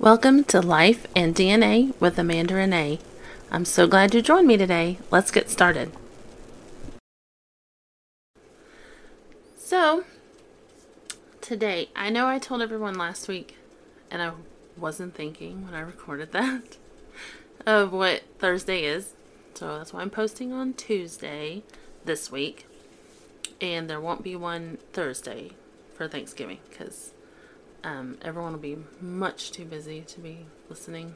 Welcome to Life and DNA with Amanda Renee. I'm so glad you joined me today. Let's get started. So, today, I know I told everyone last week, and I wasn't thinking when I recorded that, of what Thursday is. So that's why I'm posting on Tuesday this week. And there won't be one Thursday for Thanksgiving because um, everyone will be much too busy to be listening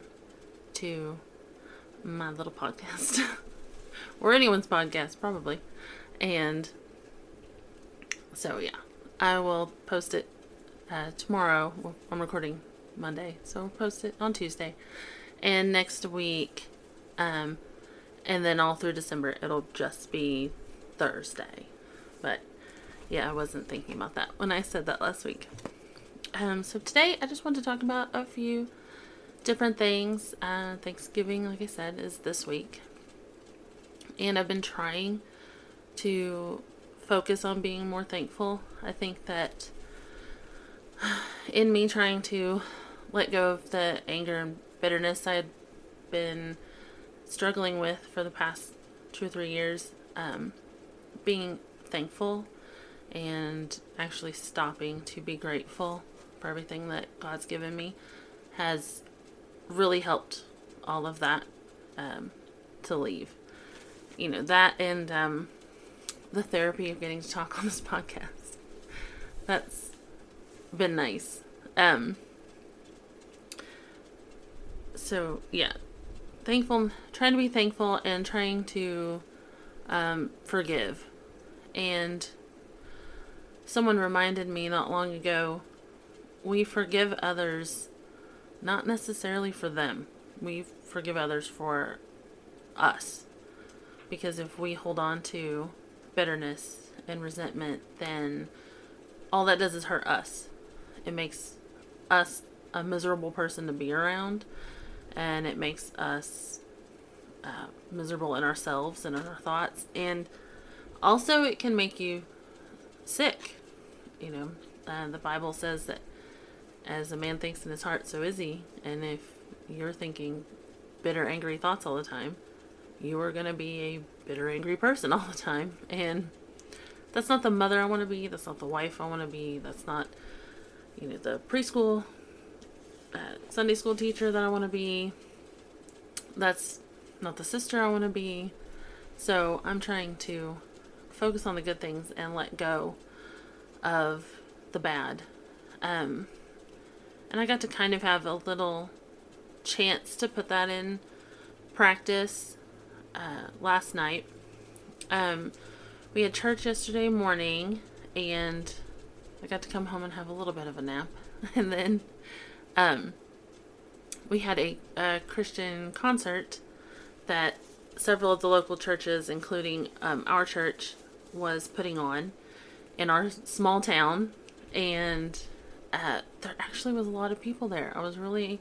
to my little podcast or anyone's podcast, probably. And so, yeah, I will post it uh, tomorrow. I'm recording Monday, so I'll post it on Tuesday. And next week, um, and then all through December, it'll just be Thursday. But yeah, I wasn't thinking about that when I said that last week. Um, so today I just want to talk about a few different things. Uh, Thanksgiving, like I said, is this week. And I've been trying to focus on being more thankful. I think that in me trying to let go of the anger and bitterness I had been struggling with for the past two or three years, um, being thankful and actually stopping to be grateful for everything that God's given me has really helped all of that um, to leave. You know, that and um, the therapy of getting to talk on this podcast. That's been nice. Um, so, yeah, thankful, trying to be thankful and trying to um, forgive. And someone reminded me not long ago we forgive others not necessarily for them. We forgive others for us. Because if we hold on to bitterness and resentment, then all that does is hurt us. It makes us a miserable person to be around, and it makes us uh, miserable in ourselves and in our thoughts. And also, it can make you sick. You know, uh, the Bible says that as a man thinks in his heart, so is he. And if you're thinking bitter, angry thoughts all the time, you are going to be a bitter, angry person all the time. And that's not the mother I want to be. That's not the wife I want to be. That's not, you know, the preschool, uh, Sunday school teacher that I want to be. That's not the sister I want to be. So I'm trying to focus on the good things and let go of the bad. Um, and I got to kind of have a little chance to put that in practice uh, last night. Um, we had church yesterday morning, and I got to come home and have a little bit of a nap. and then um, we had a, a, Christian concert that several of the local churches, including um, our church, was putting on in our small town. And there actually was a lot of people there. I was really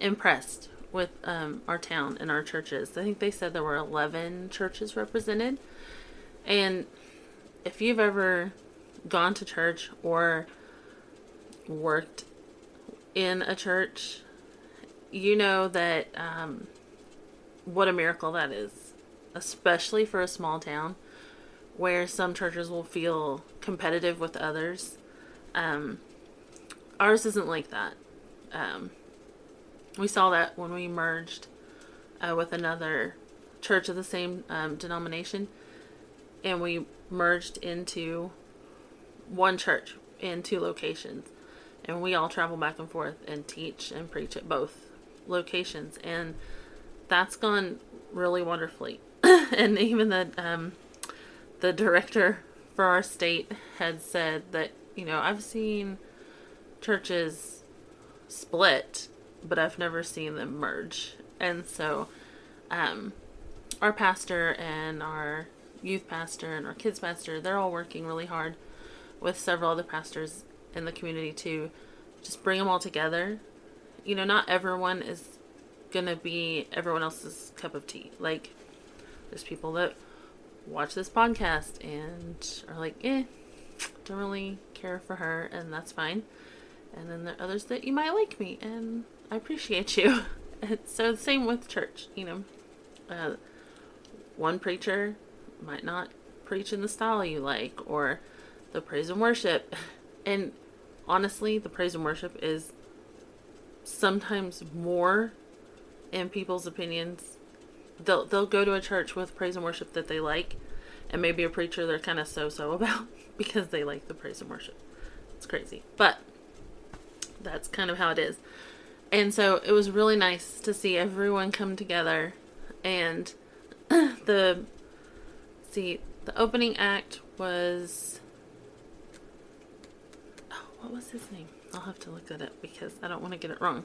impressed with um, our town and our churches. I think they said there were 11 churches represented. And if you've ever gone to church or worked in a church, you know that um, what a miracle that is, especially for a small town where some churches will feel competitive with others. Um, ours isn't like that. Um, we saw that when we merged uh, with another church of the same um, denomination, and we merged into one church in two locations, and we all travel back and forth and teach and preach at both locations, and that's gone really wonderfully. and even the um, the director for our state had said that you know I've seen churches split, but I've never seen them merge. And so, um, our pastor and our youth pastor and our kids pastor, they're all working really hard with several other pastors in the community to just bring them all together. You know, not everyone is going to be everyone else's cup of tea. Like, there's people that watch this podcast and are like, eh, don't really care for her, and that's fine. And then there are others that you might like me, and I appreciate you. so the same with church, you know. Uh, one preacher might not preach in the style you like, or the praise and worship. And honestly, the praise and worship is sometimes more in people's opinions. They'll they'll go to a church with praise and worship that they like, and maybe a preacher they're kind of so so about because they like the praise and worship. It's crazy, but that's kind of how it is. And so it was really nice to see everyone come together and the see the opening act was oh, what was his name? I'll have to look that up because I don't want to get it wrong.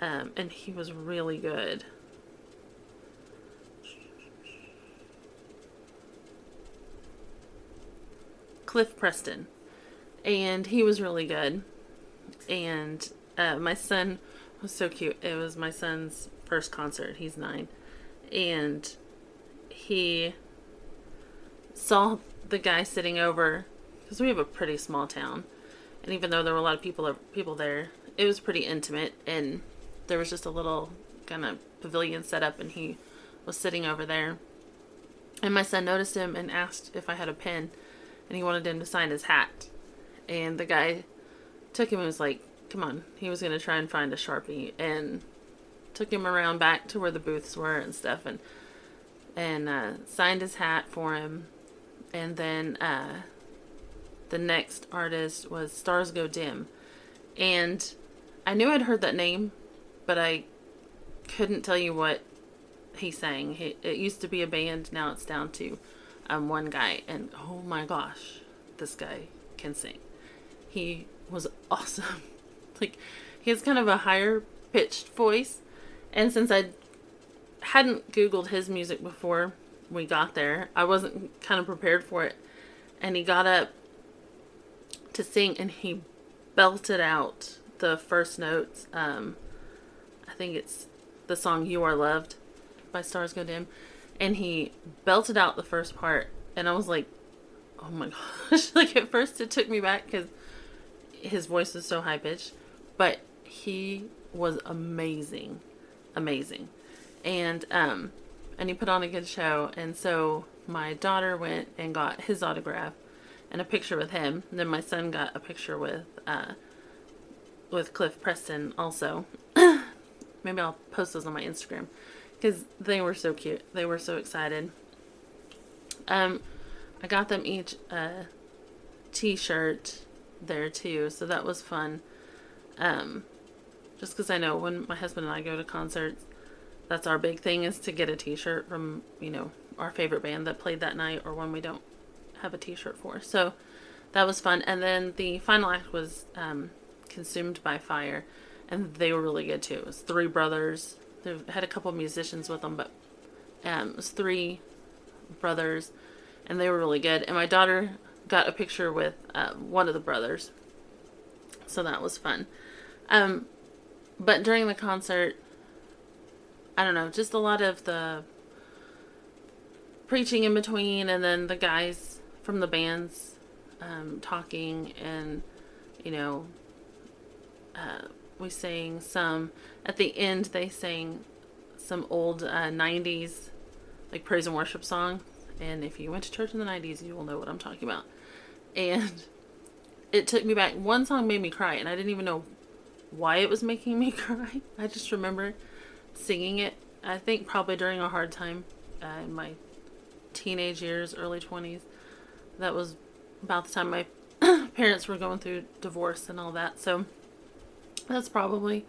Um, and he was really good. Cliff Preston, and he was really good. And uh, my son was so cute. It was my son's first concert. He's nine, and he saw the guy sitting over because we have a pretty small town, and even though there were a lot of people people there, it was pretty intimate, and there was just a little kind of pavilion set up, and he was sitting over there, and my son noticed him and asked if I had a pen, and he wanted him to sign his hat, and the guy took him and was like, "Come on," he was gonna try and find a sharpie, and took him around back to where the booths were and stuff, and and uh, signed his hat for him. And then uh, the next artist was Stars Go Dim. And I knew I'd heard that name, but I couldn't tell you what he sang. He, it used to be a band, now it's down to um, one guy. And oh my gosh, this guy can sing. He was awesome. like, he has kind of a higher pitched voice. And since I hadn't Googled his music before we got there. I wasn't kind of prepared for it. And he got up to sing and he belted out the first notes. Um, I think it's the song You Are Loved by Stars Go Dim. And he belted out the first part. And I was like, oh my gosh. like at first it took me back because his voice was so high pitched. But he was amazing. Amazing and um, and he put on a good show. And so my daughter went and got his autograph and a picture with him. And then my son got a picture with uh, with Cliff Preston also. Maybe I'll post those on my Instagram because they were so cute. They were so excited. Um, I got them each a T-shirt there too, so that was fun. Um, just because I know when my husband and I go to concerts, that's our big thing is to get a t-shirt from you know our favorite band that played that night or one we don't have a t-shirt for. So that was fun. And then the final act was um, consumed by fire and they were really good too. It was three brothers. They had a couple musicians with them but um, it was three brothers and they were really good. And my daughter got a picture with uh, one of the brothers so that was fun um, but during the concert I don't know, just a lot of the preaching in between, and then the guys from the bands um, talking, and you know, uh, we sang some. At the end, they sang some old uh, '90s like praise and worship song. And if you went to church in the '90s, you will know what I'm talking about. And it took me back. One song made me cry, and I didn't even know why it was making me cry. I just remember singing it. I think probably during a hard time uh, in my teenage years, early 20s. That was about the time my parents were going through divorce and all that. So that's probably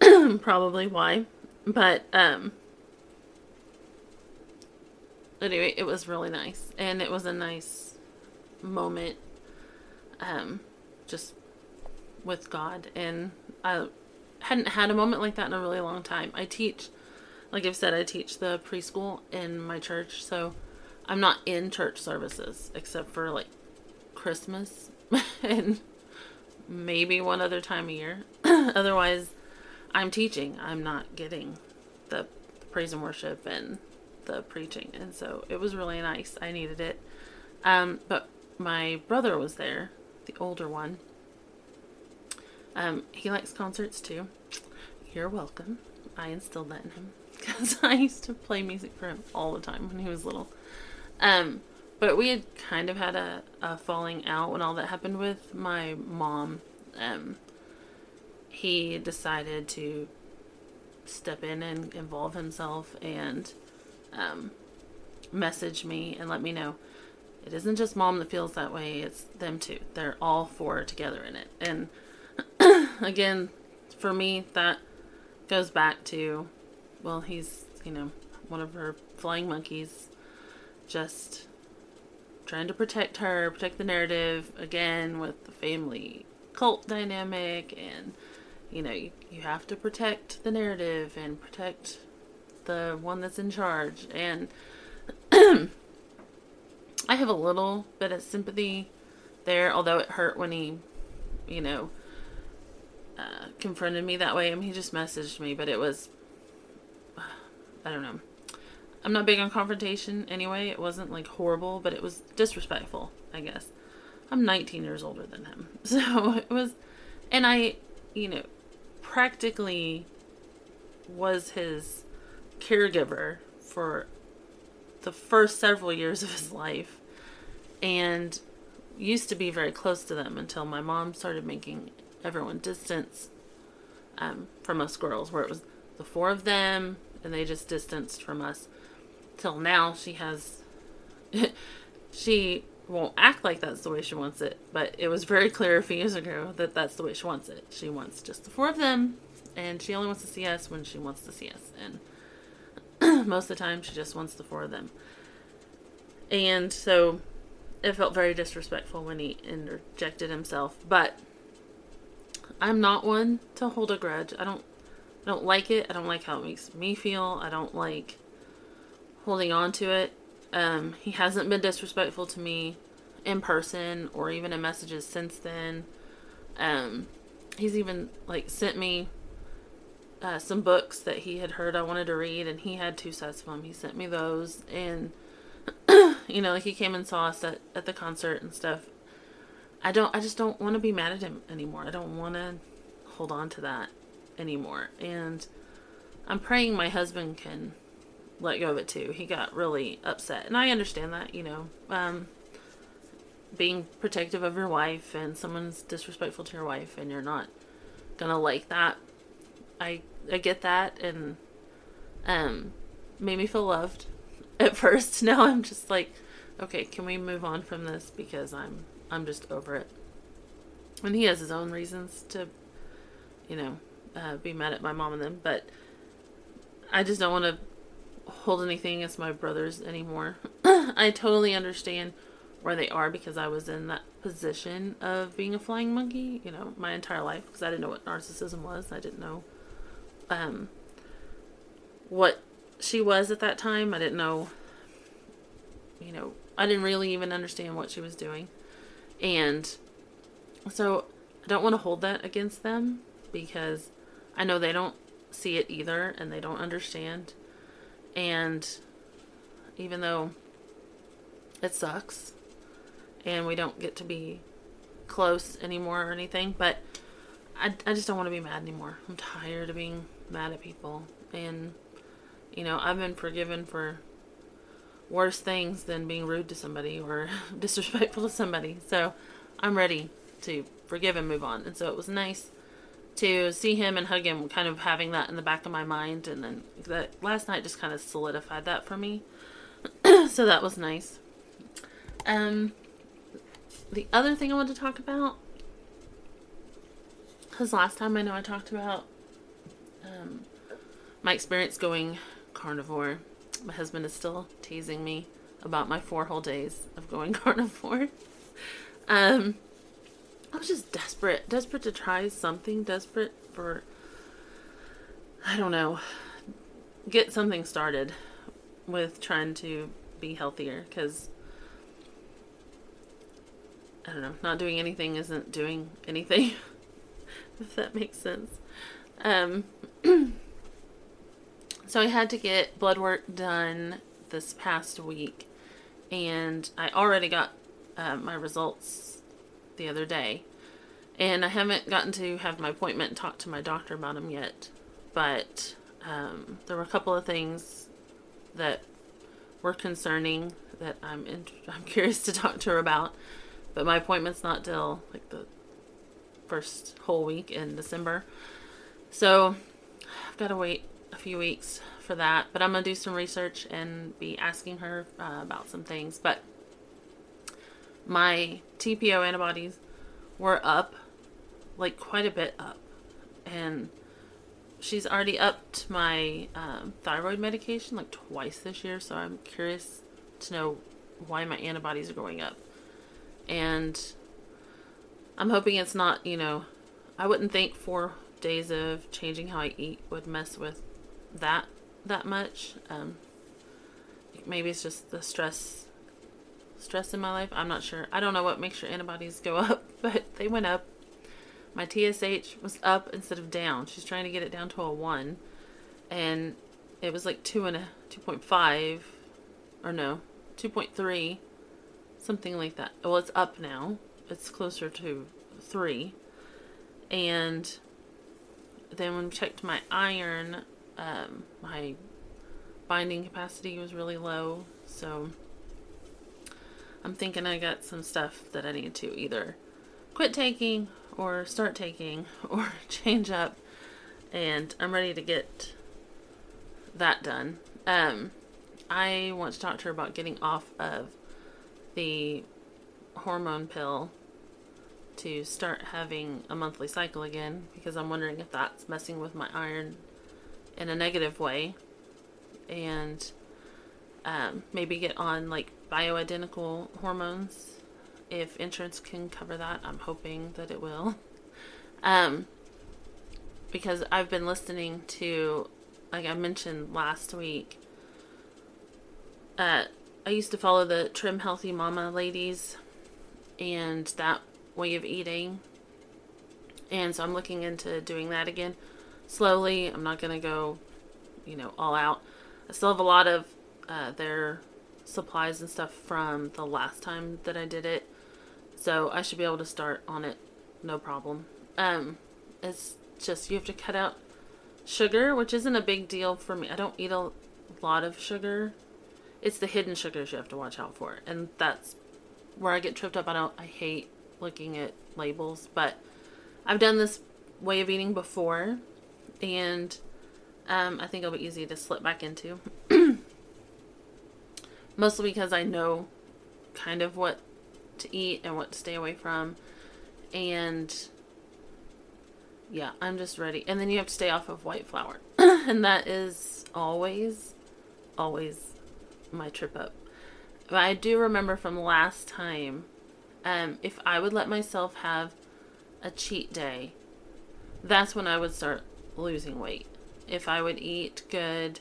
probably why. But um anyway, it was really nice and it was a nice moment um just with God and I hadn't had a moment like that in a really long time. I teach, like I've said, I teach the preschool in my church, so I'm not in church services except for like Christmas and maybe one other time a year. Otherwise, I'm teaching. I'm not getting the praise and worship and the preaching, and so it was really nice. I needed it. Um, but my brother was there, the older one, Um, he likes concerts too. You're welcome. I instilled that in him because I used to play music for him all the time when he was little. Um, but we had kind of had a, a falling out when all that happened with my mom. Um, he decided to step in and involve himself and um, message me and let me know it isn't just mom that feels that way, it's them too. They're all four together in it. And again, for me, that goes back to well, he's, you know, one of her flying monkeys, just trying to protect her, protect the narrative again with the family cult dynamic and you know, you, you have to protect the narrative and protect the one that's in charge. And I have a little bit of sympathy there, although it hurt when he, you know, uh, confronted me that way. I mean, he just messaged me, but it was, I don't know. I'm not big on confrontation anyway. It wasn't like horrible, but it was disrespectful, I guess. I'm 19 years older than him. So it was, and I, you know, practically was his caregiver for the first several years of his life and used to be very close to them until my mom started making everyone distance um, from us girls, where it was the four of them and they just distanced from us. Till now, she has. she won't act like that's the way she wants it, but it was very clear a few years ago that that's the way she wants it. She wants just the four of them, and she only wants to see us when she wants to see us. And most of the time, she just wants the four of them. And so it felt very disrespectful when he interjected himself, but I'm not one to hold a grudge. I don't I don't like it. I don't like how it makes me feel. I don't like holding on to it. Um, he hasn't been disrespectful to me in person or even in messages since then. Um, he's even like sent me uh, some books that he had heard I wanted to read, and he had two sets of them. He sent me those, and you know, he came and saw us at, at the concert and stuff. I don't, I just don't want to be mad at him anymore. I don't want to hold on to that anymore. And I'm praying my husband can let go of it too. He got really upset, and I understand that. You know, um, being protective of your wife and someone's disrespectful to your wife, and you're not gonna like that. I I get that, and um, made me feel loved at first. Now I'm just like, okay, can we move on from this because I'm I'm just over it. And he has his own reasons to, you know, uh, be mad at my mom and them, but I just don't want to hold anything against my brothers anymore. I totally understand where they are because I was in that position of being a flying monkey, you know, my entire life because I didn't know what narcissism was. I didn't know um, what she was at that time. I didn't know, you know, I didn't really even understand what she was doing. And so I don't want to hold that against them because I know they don't see it either and they don't understand. And even though it sucks and we don't get to be close anymore or anything, but I, I just don't want to be mad anymore. I'm tired of being mad at people. And, you know, I've been forgiven for worse things than being rude to somebody or disrespectful to somebody. So I'm ready to forgive and move on. And so it was nice to see him and hug him, kind of having that in the back of my mind. And then that last night just kind of solidified that for me. so that was nice. Um, the other thing I want to talk about, because last time I know I talked about um, my experience going carnivore. My husband is still teasing me about my four whole days of going carnivore. Um, I was just desperate, desperate to try something, desperate for, I don't know, get something started with trying to be healthier because I don't know, not doing anything isn't doing anything, if that makes sense. Um, so I had to get blood work done this past week, and I already got uh, my results the other day. And I haven't gotten to have my appointment and talk to my doctor about them yet. But um, there were a couple of things that were concerning that I'm in, I'm curious to talk to her about. But my appointment's not till like the first whole week in December. So I've got to wait a few weeks for that. But I'm going to do some research and be asking her uh, about some things. But my TPO antibodies were up, like quite a bit up. And she's already upped my um, thyroid medication like twice this year. So I'm curious to know why my antibodies are going up. And I'm hoping it's not, you know, I wouldn't think four days of changing how I eat would mess with that that much. Um, maybe it's just the stress stress in my life. I'm not sure. I don't know what makes your antibodies go up, but they went up. My TSH was up instead of down. She's trying to get it down to a one, and it was like two and a two point five, or no, two point three, something like that. Well, it's up now. It's closer to three, and then when we checked my iron, um, my binding capacity was really low. So I'm thinking I got some stuff that I need to either quit taking or start taking or change up. And I'm ready to get that done. Um, I want to talk to her about getting off of the hormone pill to start having a monthly cycle again because I'm wondering if that's messing with my iron in a negative way and um, maybe get on like bioidentical hormones if insurance can cover that. I'm hoping that it will. Um, because I've been listening to, like I mentioned last week, uh, I used to follow the Trim Healthy Mama ladies and that way of eating. And so I'm looking into doing that again slowly. I'm not going to go, you know, all out. I still have a lot of uh, their supplies and stuff from the last time that I did it. So I should be able to start on it no problem. Um, it's just you have to cut out sugar, which isn't a big deal for me. I don't eat a lot of sugar. It's the hidden sugars you have to watch out for, and that's where I get tripped up. I don't. I hate looking at labels, but I've done this way of eating before, and um, I think it'll be easy to slip back into. Mostly because I know kind of what to eat and what to stay away from. And yeah, I'm just ready. And then you have to stay off of white flour. and that is always, always my trip up. But I do remember from last time, um, if I would let myself have a cheat day, that's when I would start losing weight. If I would eat good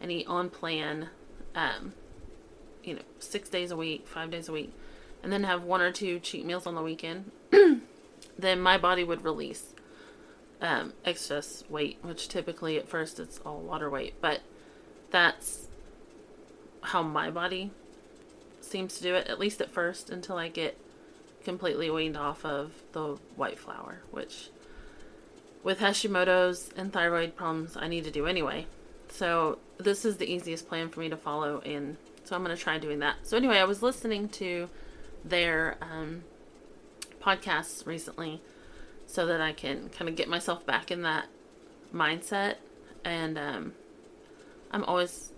and eat on plan, um, you know, six days a week, five days a week, and then have one or two cheat meals on the weekend, then my body would release um, excess weight, which typically at first it's all water weight, but that's how my body seems to do it, at least at first, until I get completely weaned off of the white flour, which with Hashimoto's and thyroid problems, I need to do anyway. So this is the easiest plan for me to follow, and so I'm going to try doing that. So anyway, I was listening to their um, podcasts recently so that I can kind of get myself back in that mindset. And um, I'm always,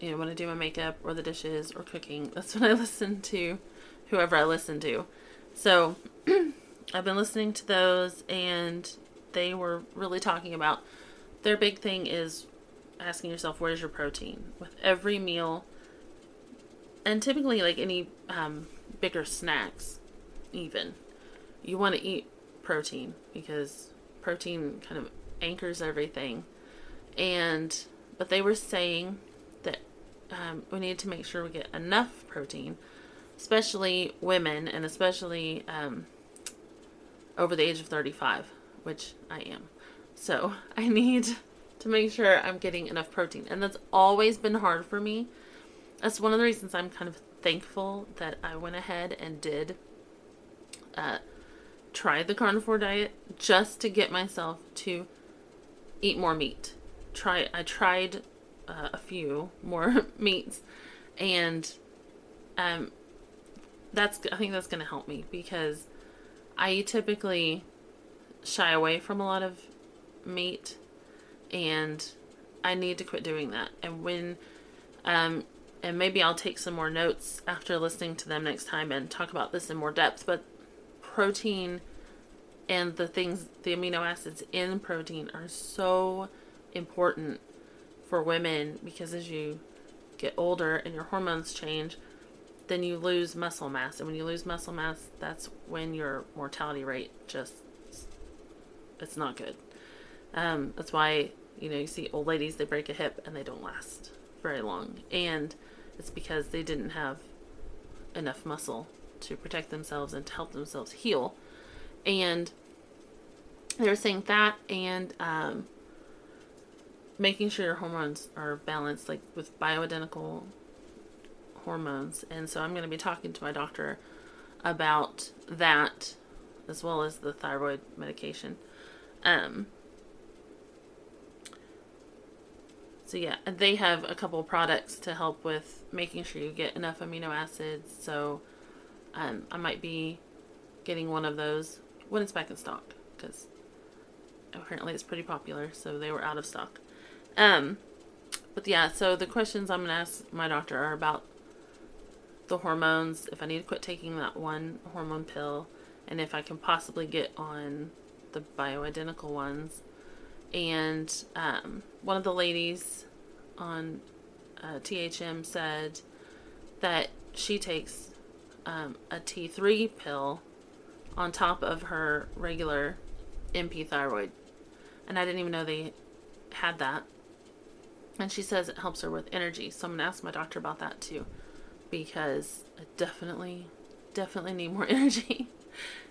you know, when I do my makeup or the dishes or cooking, that's when I listen to whoever I listen to. So I've been listening to those, and they were really talking about their big thing is asking yourself, where's your protein? With every meal, and typically, like any um, bigger snacks, even, you want to eat protein because protein kind of anchors everything. And, but they were saying that um, we need to make sure we get enough protein, especially women and especially um, over the age of 35, which I am. So I need to make sure I'm getting enough protein. And that's always been hard for me. That's one of the reasons I'm kind of thankful that I went ahead and did uh, tried the carnivore diet just to get myself to eat more meat. Try I tried uh, a few more meats, and um, that's I think that's going to help me because I typically shy away from a lot of meat, and I need to quit doing that. And when, um, and maybe I'll take some more notes after listening to them next time and talk about this in more depth. But protein and the things, the amino acids in protein are so important for women because as you get older and your hormones change, then you lose muscle mass. And when you lose muscle mass, that's when your mortality rate just, it's not good. Um, that's why, you know, you see old ladies, they break a hip and they don't last very long. And it's because they didn't have enough muscle to protect themselves and to help themselves heal. And they were saying that and um, making sure your hormones are balanced, like with bioidentical hormones. And so I'm going to be talking to my doctor about that as well as the thyroid medication. Um, so yeah, they have a couple products to help with making sure you get enough amino acids. So um, I might be getting one of those when it's back in stock because apparently it's pretty popular. So they were out of stock. Um, but yeah, so the questions I'm gonna ask my doctor are about the hormones, if I need to quit taking that one hormone pill, and if I can possibly get on the bioidentical ones. And um, one of the ladies on uh, THM said that she takes um, a T3 pill on top of her regular NP thyroid. And I didn't even know they had that. And she says it helps her with energy. So I'm going to ask my doctor about that too because I definitely, definitely need more energy.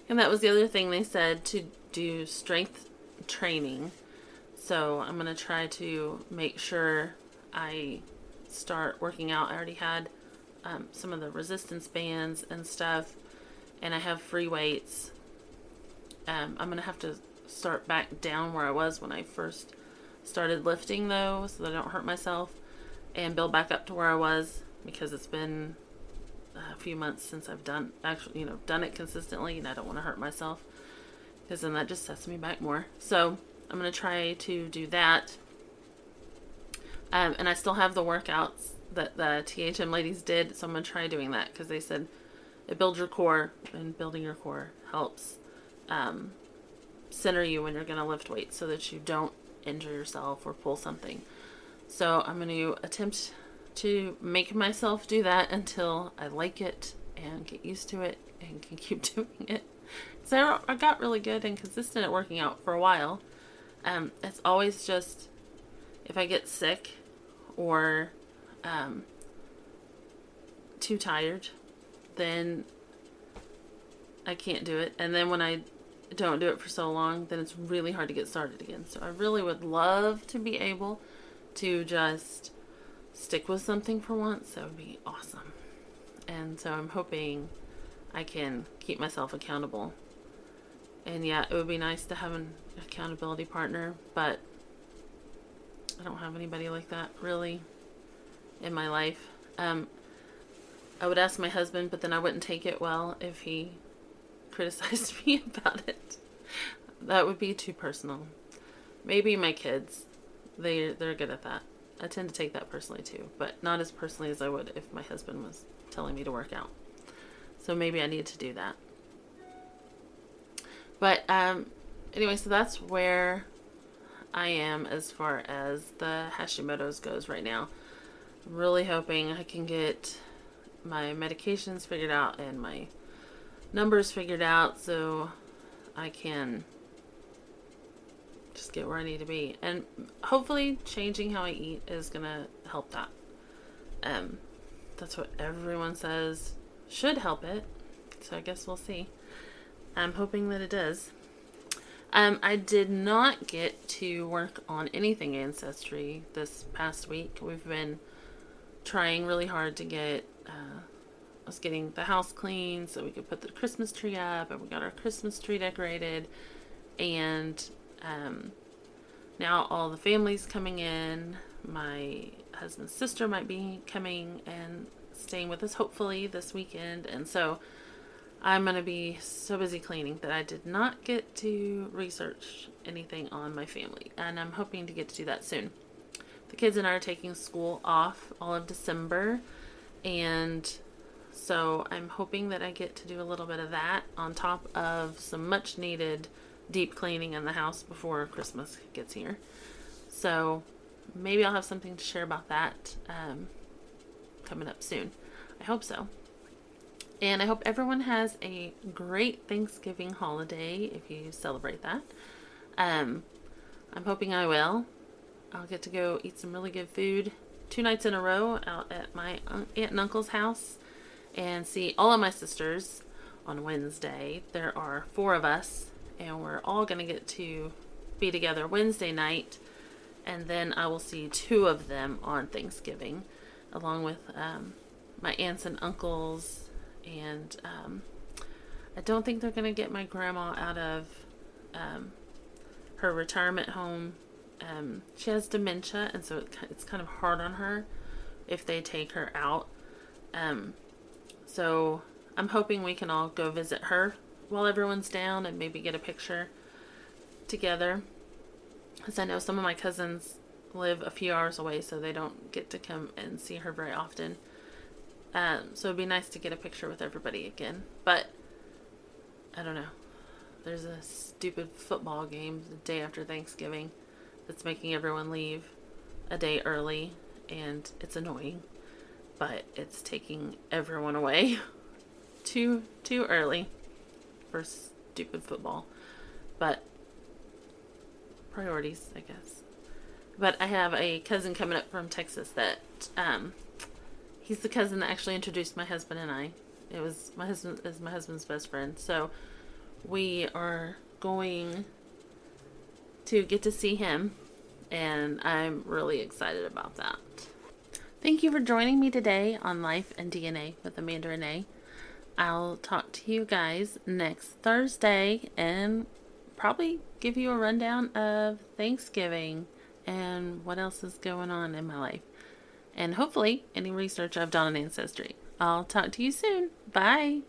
and that was the other thing they said to do strength training. So I'm going to try to make sure I start working out. I already had um, some of the resistance bands and stuff, and I have free weights. Um, I'm going to have to start back down where I was when I first started lifting, though, so that I don't hurt myself, and build back up to where I was because it's been a few months since I've done actually, you know, done it consistently, and I don't want to hurt myself because then that just sets me back more. So I'm gonna try to do that. Um, and I still have the workouts that the THM ladies did, so I'm gonna try doing that because they said it builds your core, and building your core helps um, center you when you're gonna lift weights so that you don't injure yourself or pull something. So I'm going to attempt to make myself do that until I like it and get used to it and can keep doing it. So I got really good and consistent at working out for a while. Um, it's always just if I get sick or um, too tired, then I can't do it. And then when I don't do it for so long, then it's really hard to get started again. So I really would love to be able to just stick with something for once. That would be awesome. And so I'm hoping I can keep myself accountable. And yeah, it would be nice to have an accountability partner, but I don't have anybody like that really in my life. Um, I would ask my husband, but then I wouldn't take it well if he criticized me about it. That would be too personal. Maybe my kids. They they're good at that. I tend to take that personally too, but not as personally as I would if my husband was telling me to work out. So maybe I need to do that. But um anyway, so that's where I am as far as the Hashimoto's goes right now. I'm really hoping I can get my medications figured out and my numbers figured out so I can just get where I need to be. And hopefully changing how I eat is to help that. Um that's what everyone says should help it. So I guess we'll see. I'm hoping that it does. Um, I did not get to work on anything ancestry this past week. We've been trying really hard to get uh, was getting the house clean so we could put the Christmas tree up, and we got our Christmas tree decorated. And um, now all the family's coming in. My husband's sister might be coming and staying with us hopefully this weekend. And so I'm going to be so busy cleaning that I did not get to research anything on my family. And I'm hoping to get to do that soon. The kids and I are taking school off all of December. And so I'm hoping that I get to do a little bit of that on top of some much needed deep cleaning in the house before Christmas gets here. So maybe I'll have something to share about that um, coming up soon. I hope so. And I hope everyone has a great Thanksgiving holiday if you celebrate that. Um, I'm hoping I will. I'll get to go eat some really good food two nights in a row out at my aunt and uncle's house and see all of my sisters on Wednesday. There are four of us, and we're all going to get to be together Wednesday night, and then I will see two of them on Thanksgiving, along with um, my aunts and uncles and um, I don't think they're going to get my grandma out of um, her retirement home. Um, she has dementia, and so it, it's kind of hard on her if they take her out. Um, so I'm hoping we can all go visit her while everyone's down and maybe get a picture together. Because I know some of my cousins live a few hours away, so they don't get to come and see her very often. Um, so it'd be nice to get a picture with everybody again. But I don't know. There's a stupid football game the day after Thanksgiving that's making everyone leave a day early, and it's annoying. But it's taking everyone away too too early for stupid football. But priorities, I guess. But I have a cousin coming up from Texas that um, he's the cousin that actually introduced my husband and I. It was my husband is my husband's best friend. So we are going to get to see him and I'm really excited about that. Thank you for joining me today on Life and DNA with Amanda Renee. I'll talk to you guys next Thursday and probably give you a rundown of Thanksgiving and what else is going on in my life and hopefully any research I've done on Ancestry. I'll talk to you soon. Bye.